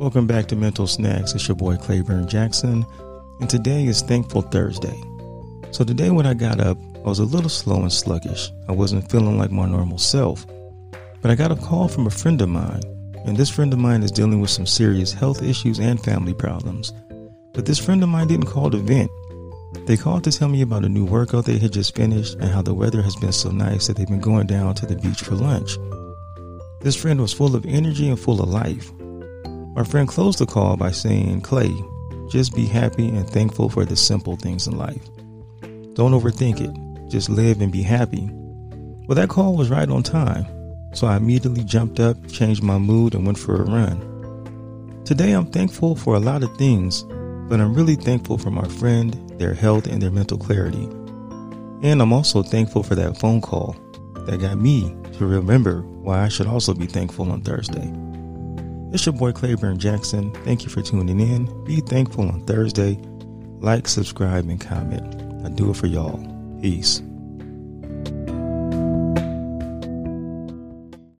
Welcome back to Mental Snacks. It's your boy Claiborne Jackson, and today is Thankful Thursday. So, today when I got up, I was a little slow and sluggish. I wasn't feeling like my normal self. But I got a call from a friend of mine, and this friend of mine is dealing with some serious health issues and family problems. But this friend of mine didn't call to vent. They called to tell me about a new workout they had just finished and how the weather has been so nice that they've been going down to the beach for lunch. This friend was full of energy and full of life. My friend closed the call by saying, Clay, just be happy and thankful for the simple things in life. Don't overthink it. Just live and be happy. Well, that call was right on time. So I immediately jumped up, changed my mood, and went for a run. Today I'm thankful for a lot of things, but I'm really thankful for my friend, their health, and their mental clarity. And I'm also thankful for that phone call that got me to remember why I should also be thankful on Thursday. It's your boy Claiborne Jackson. Thank you for tuning in. Be thankful on Thursday. Like, subscribe, and comment. I do it for y'all. Peace.